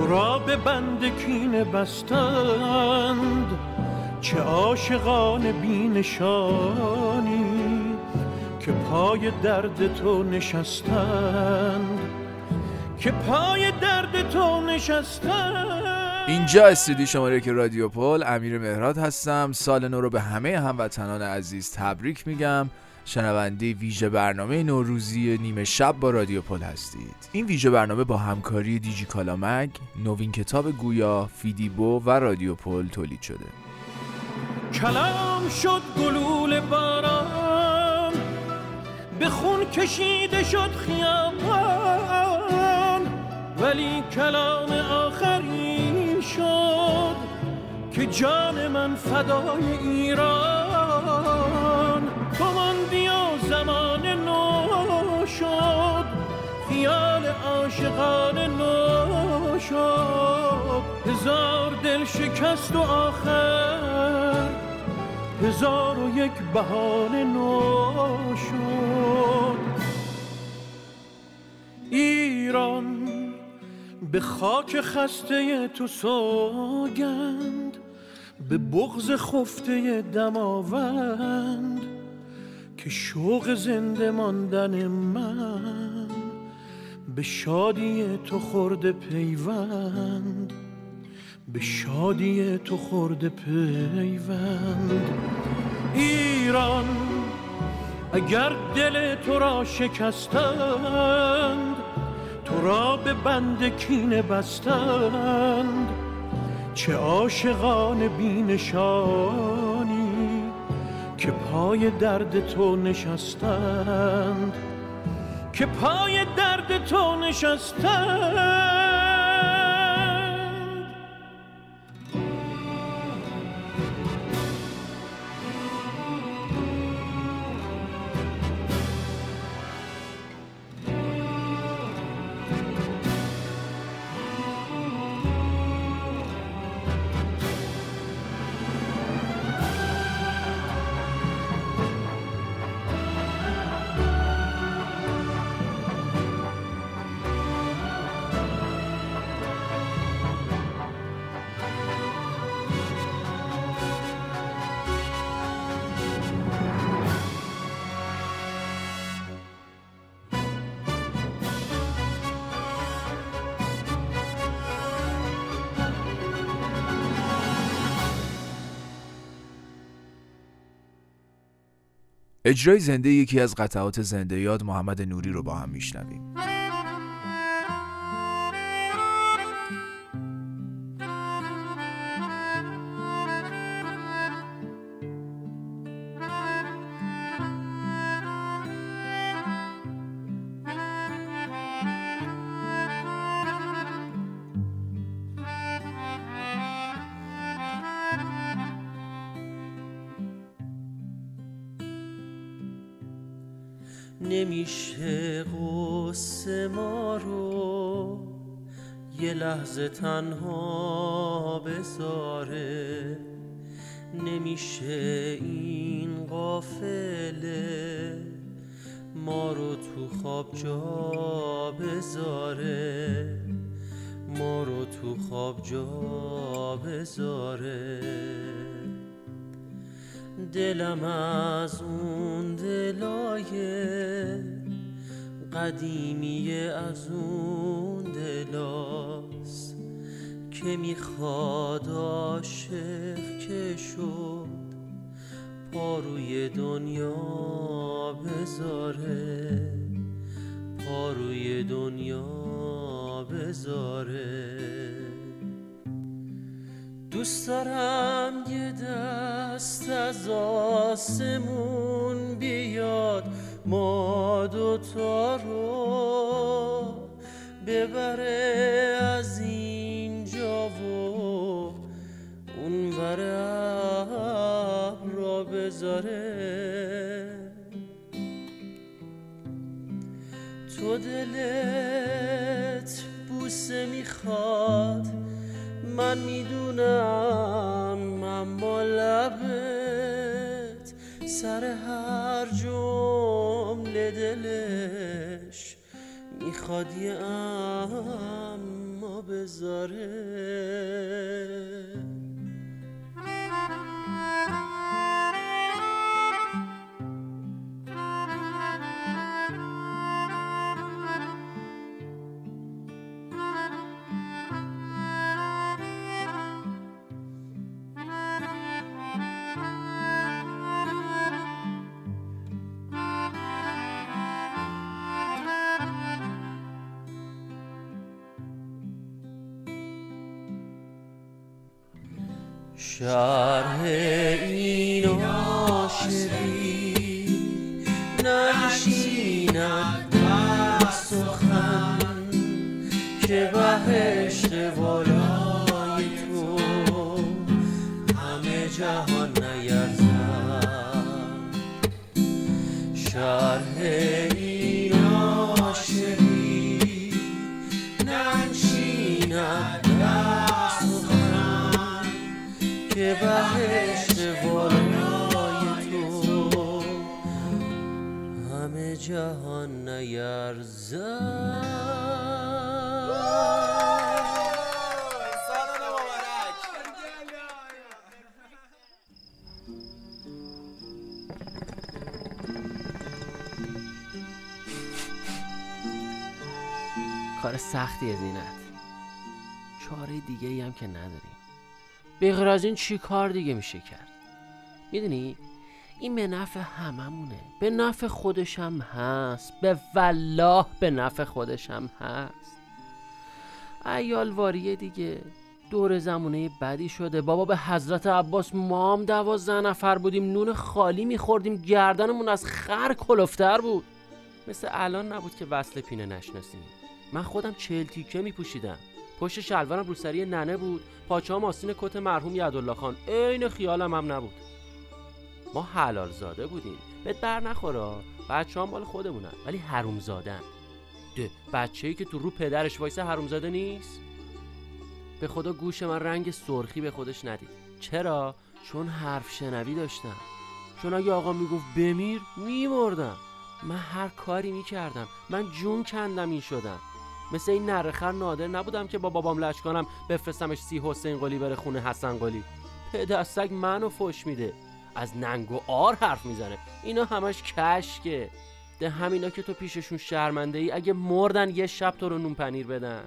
تو را به بند کین بستند. چه عاشقان بینشانی که پای درد تو نشستند. که پای درد تو نشستند. اینجا استودیو شماره که رادیو پل امیر مهراد هستم. سال نو رو به همه هموطنان عزیز تبریک میگم. شنونده ویژه برنامه نوروزی نیمه شب با رادیو پل هستید. این ویژه برنامه با همکاری دیجی کالامگ نوین کتاب گویا فیدیبو و رادیو پل تولید شده. کلام شد گلول باران به خون کشیده شد خیابان. ولی کلام آخری شد که جان من فدای ایران. زمان نو شد خیال عاشقان نو شد هزار دل شکست و آخر هزار و یک بهانه نو شد ایران به خاک خسته تو سوگند به بغز خفته دماوند که شوق زنده ماندن من به شادی تو خورده پیوند به شادی تو خورده پیوند. ایران اگر دل تو را شکستند تو را به بند کینه بستند. چه عاشقان بینشانی که پای درد تو نشستند. که پای درد تو نشستند. اجرای زنده یکی از قطعات زنده یاد محمد نوری رو با هم میشنویم. تنها بذاره نمیشه این قافله ما رو تو خواب جا بذاره. ما رو تو خواب جا بذاره. دلم از اون دلای قدیمی از اون دلاست که می‌خواد عاشق که شد پاروی دنیا بذاره. پاروی دنیا بذاره. دوست دارم یه دست از آسمون بیاد ما دوتا رو ببره از اینجا را بذاره تو دلت بوسه می‌خواد من می‌دونم اما لبت سر هر جمله دلش می‌خواد یه اما بذاره. شرح این عاشقی ننشیند بر سخن که بهشت والای تو همه جهان نیرزد. شرح که بهشت والای تو. همه جهان نیرزد کار سختی زینت. چاره دیگه ای هم که نداریم. بغیر از این چی کار دیگه میشه کرد؟ می‌دونی؟ این به نفع هممونه. به نفع خودش هم هست. به والله به نفع خودش هم هست. ایال واریه دیگه. دور زمونه بدی شده. بابا به حضرت عباس ما هم دوازده نفر بودیم. نون خالی میخوردیم. گردنمون از خر کلفتر بود. مثل الان نبود که وصل پینه نشناسیم. من خودم چهل تیکه میپوشیدم. پشت شلوارم روسری ننه بود. پاچه هم آستین کت مرحوم یدالله خان. عین خیالم هم نبود. ما حلال زاده بودیم. بهت بر نخورا. بچه هم مال خودمونن. ولی حروم زادن ده بچه ای که تو رو پدرش وایسه حروم زاده نیست؟ به خدا گوش من رنگ سرخی به خودش ندید. چرا؟ چون حرف شنوی داشتم. چون اگه آقا می‌گفت بمیر میمردم. من هر کاری می‌کردم. من جون کندم این شدم. مثل این نرخر نادر نبودم که با بابام لش کنم بفرستمش سی حسین قلی بره خونه حسن قلی. پدستک منو فش میده. از ننگ و آر حرف می‌زنه. اینا همش کشکه. ده همینا که تو پیششون شرمنده ای اگه مردن یه شب تو رو نون پنیر بدن.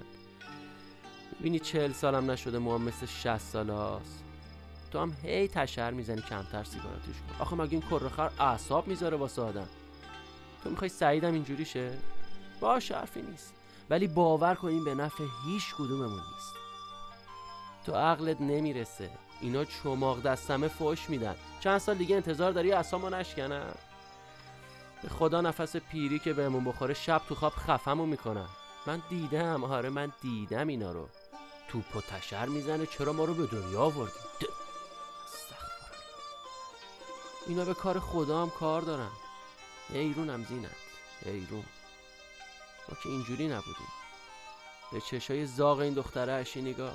بینی چهل سالم نشده موام مثل شست سال هاست. تو هم هی تشر می‌زنی کمتر سیگارا توش کن. آخه مگه این کرخر اعصاب می‌ذاره واسه آدم؟ تو می‌خوای سعیدم اینجوری شه باش حرفی نیست. ولی باور کنیم به نفع هیچ کدوممون نیست. تو عقلت نمی‌رسه. اینا چماق دستمه فوش میدن. چند سال دیگه انتظار داری اصامو نشکنن؟ به خدا نفس پیری که بهمون بخوره شب تو خواب خفمو می‌کنن. من دیدم. آره من دیدم اینا رو. توپ و تشر می‌زنه. چرا ما رو به دنیا آوردی. اینا به کار خدا هم کار دارن. ایرونم زینت. ایرون. ما که اینجوری نبودیم. به چشای زاغ این دختره اشی نگاه.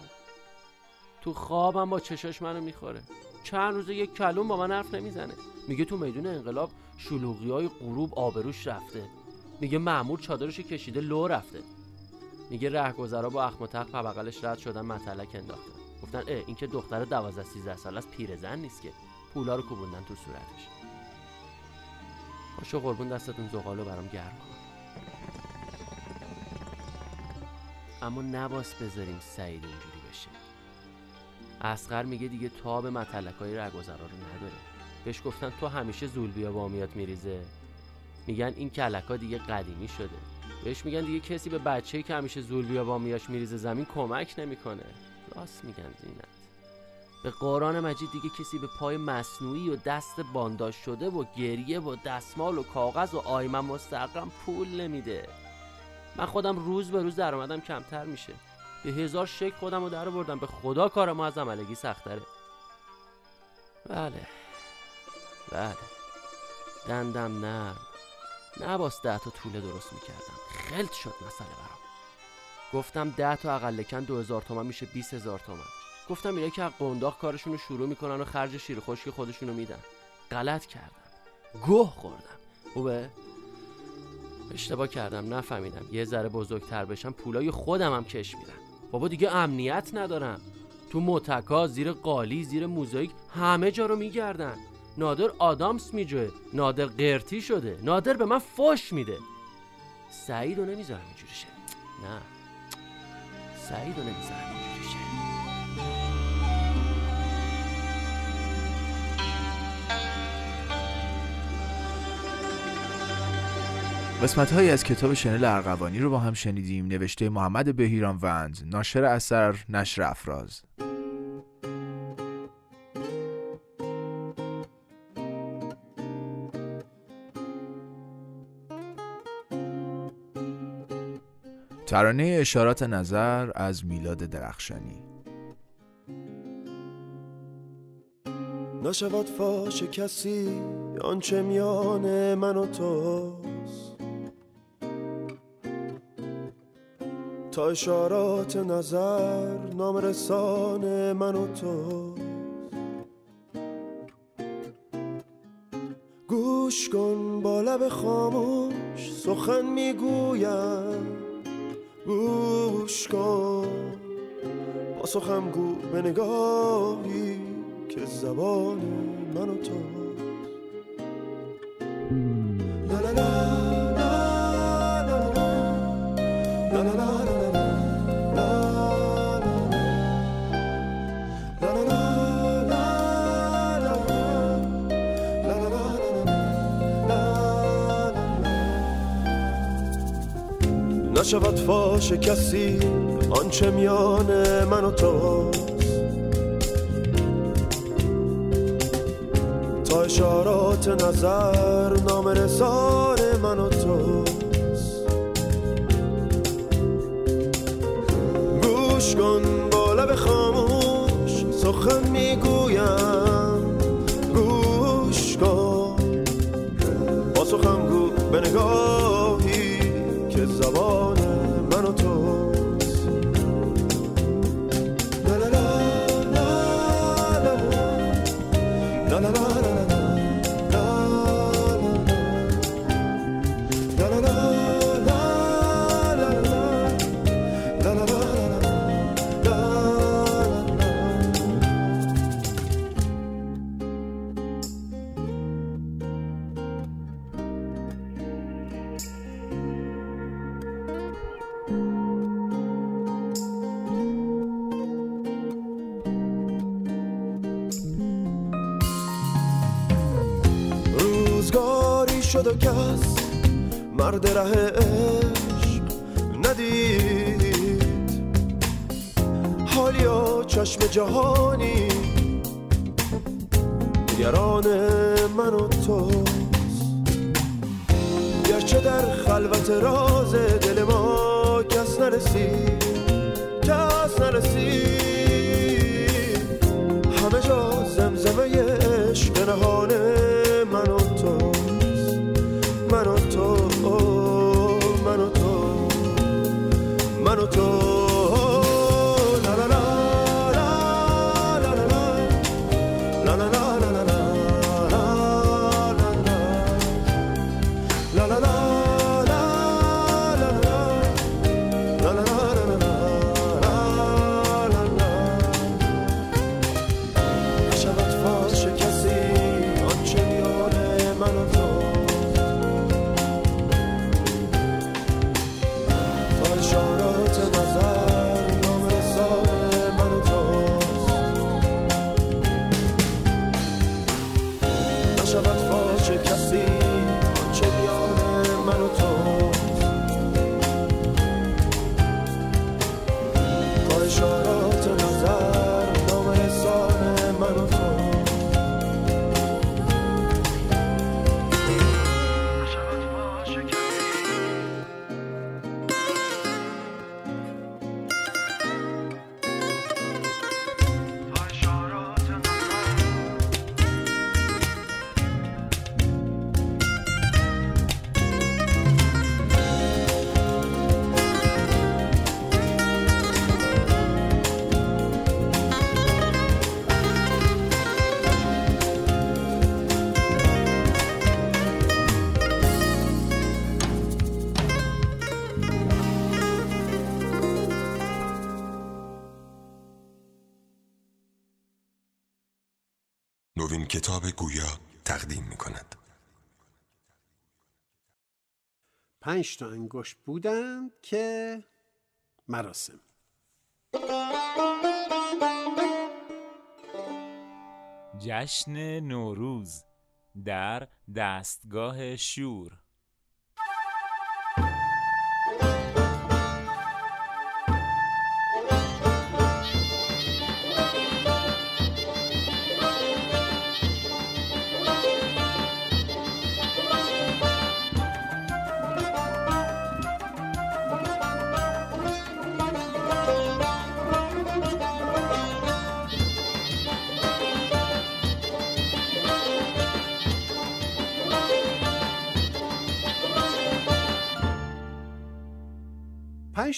تو خوابم با چشاش منو می‌خوره. چند روزه یک کلون با من حرف نمی‌زنه. میگه تو میدون انقلاب شلوغی های غروب آبروش رفته. میگه معمور چادرش کشیده لو رفته. میگه رهگذرا با اخم و تخت بغلش رد شدن متلک انداختن. گفتن اه این که دختر 12 13 ساله است پیرزن نیست که. پولا رو کوبوندن تو صورتش. پاشو قربون دستتون زغالو برام گرم کن. اما نباس بذاریم سعید اینجوری بشه. اسقر میگه دیگه تاب متلک های رگوزرا رو نداره. بهش گفتن تو همیشه زول بیا بامیات میریزه. میگن این کلک ها دیگه قدیمی شده. بهش میگن دیگه کسی به بچه که همیشه زول بیا بامیاش میریزه زمین کمک نمی‌کنه. راست میگن زینت. به قرآن مجید دیگه کسی به پای مصنوعی و دست بانداش شده و گریه و دستمال و کاغذ و آیمن مستقم پول نمیده. من خودم روز به روز درآمدم کمتر میشه. به هزار شکل خودم رو در بردم به خدا کار ما از عملگی سختره. بله. بله. دندم نرم. نباس ده تا طوله درست می‌کردم. خلط شد مسئله برام. گفتم ده تا اقل کن دو هزار تومن میشه بیس هزار تومن. گفتم اینا که قنداق کارشون رو شروع می‌کنن و خرج شیر خشک خودشونو میدن. غلط کردم. گوه خوردم. خوبه؟ اشتباه کردم نفهمیدم. یه ذره بزرگتر بشم پولای خودم هم کش میرم بابا دیگه امنیت ندارم. تو متکا زیر قالی زیر موزاییک همه جا رو میگردن. نادر آدامس میجوه. نادر قرتی شده. نادر به من فش میده. سعید نمی‌ذارم اینجوری شه. نه. سعید نمی‌ذارم اینجوری شه. قسمت هایی از کتاب شنل ارغوانی رو با هم شنیدیم. نوشته محمد بهیران وند ناشر اثر نشر افراز. ترانه اشارات نظر از میلاد درخشانی. نشود فاش کسی آنچه میان من و توست اشارات نظر نام رسان من و تو. گوش کن با لب خاموش سخن می‌گویم. گوش کن با سخم گو به نگاهی که زبان من و تو. نشود فاش کسی آنچه میان من و توست. تا اشارات نظر نام رسان من و توست. گوش کن با لب خاموش سخن می‌گویم. گوش کن. با سخن گو به نگاهی که زبان کس مرد ره عشق ندید. حالیا چشم جهانی نگران من و توست. گرچه در خلوت راز دل پنج تا انگشت بودند که مراسم. جشن نوروز در دستگاه شور.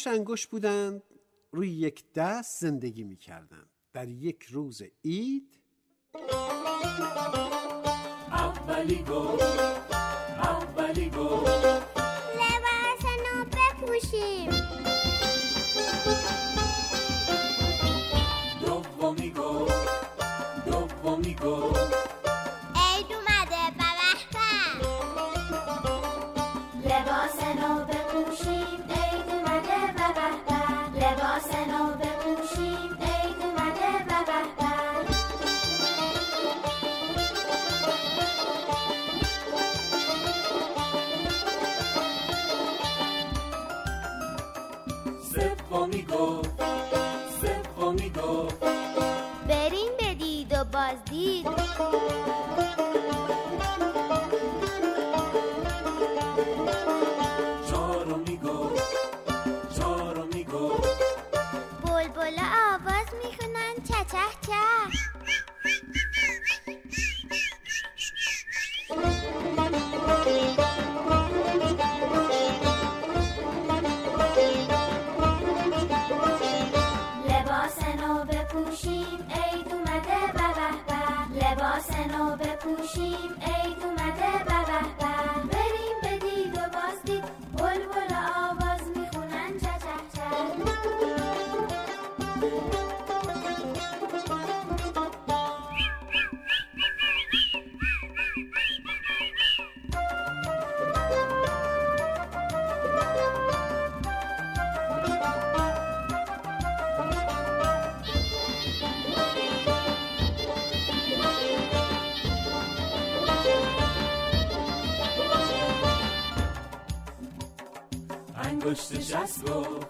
تا انگشت بودند روی یک دست زندگی می کردند در یک روز عید اولی گل اولی گل انگشت شست گفت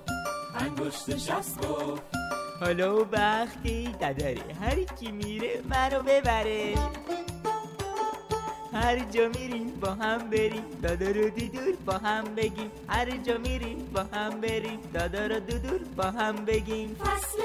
انگشت شست گفت حالا وقتی نداره هر کی میره منو ببره. هر جا میریم با هم بریم. دادا رو دودور با هم بگیم. هر جا میریم با هم بریم. دادا رو دودور با هم بگیم. فصل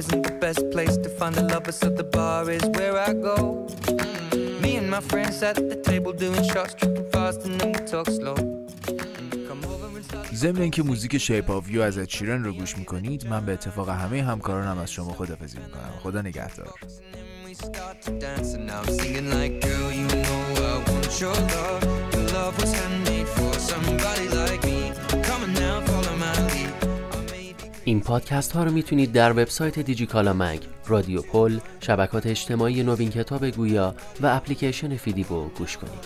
isn't the best place to find the lovers, so the bar is where I go. Me and my friends at the table doing shots, tripping fast, and then we talk slow. ضمن اینکه موزیک شیپ آف یو از اد شیرن رو گوش می‌کنید من به اتفاق همه همکارانم از شما خدافزی می‌کنم خدا نگهدار این پادکست ها رو می‌تونید در وبسایت دیجیکالا مگ، رادیو پل، شبکات اجتماعی نوین کتاب گویا و اپلیکیشن فیدیبو گوش کنید.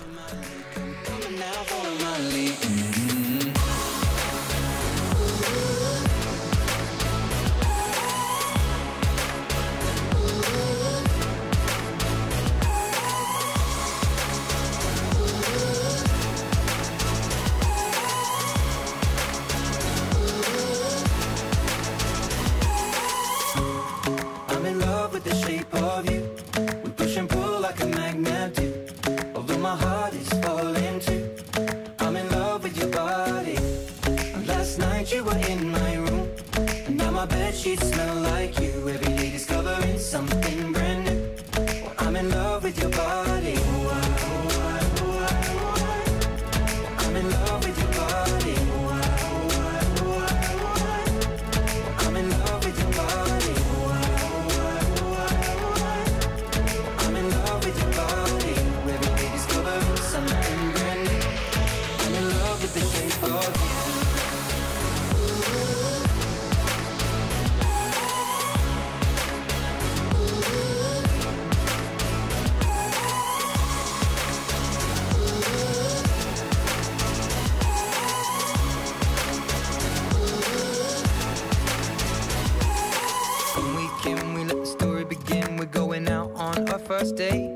weekend, we let the story begin. We're going out on our first date.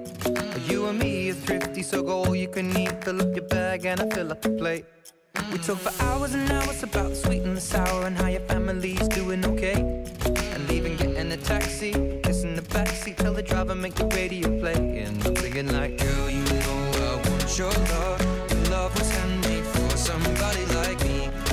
You and me are thrifty, so go all you can eat. Fill up your bag and I fill up the plate. We talk for hours and hours about the sweet and the sour and how your family's doing okay. And leaving, getting a taxi, kissing the backseat, tell the driver make the radio play. And I'm thinking like, girl, you know I want your love. Your love was handmade for somebody like me.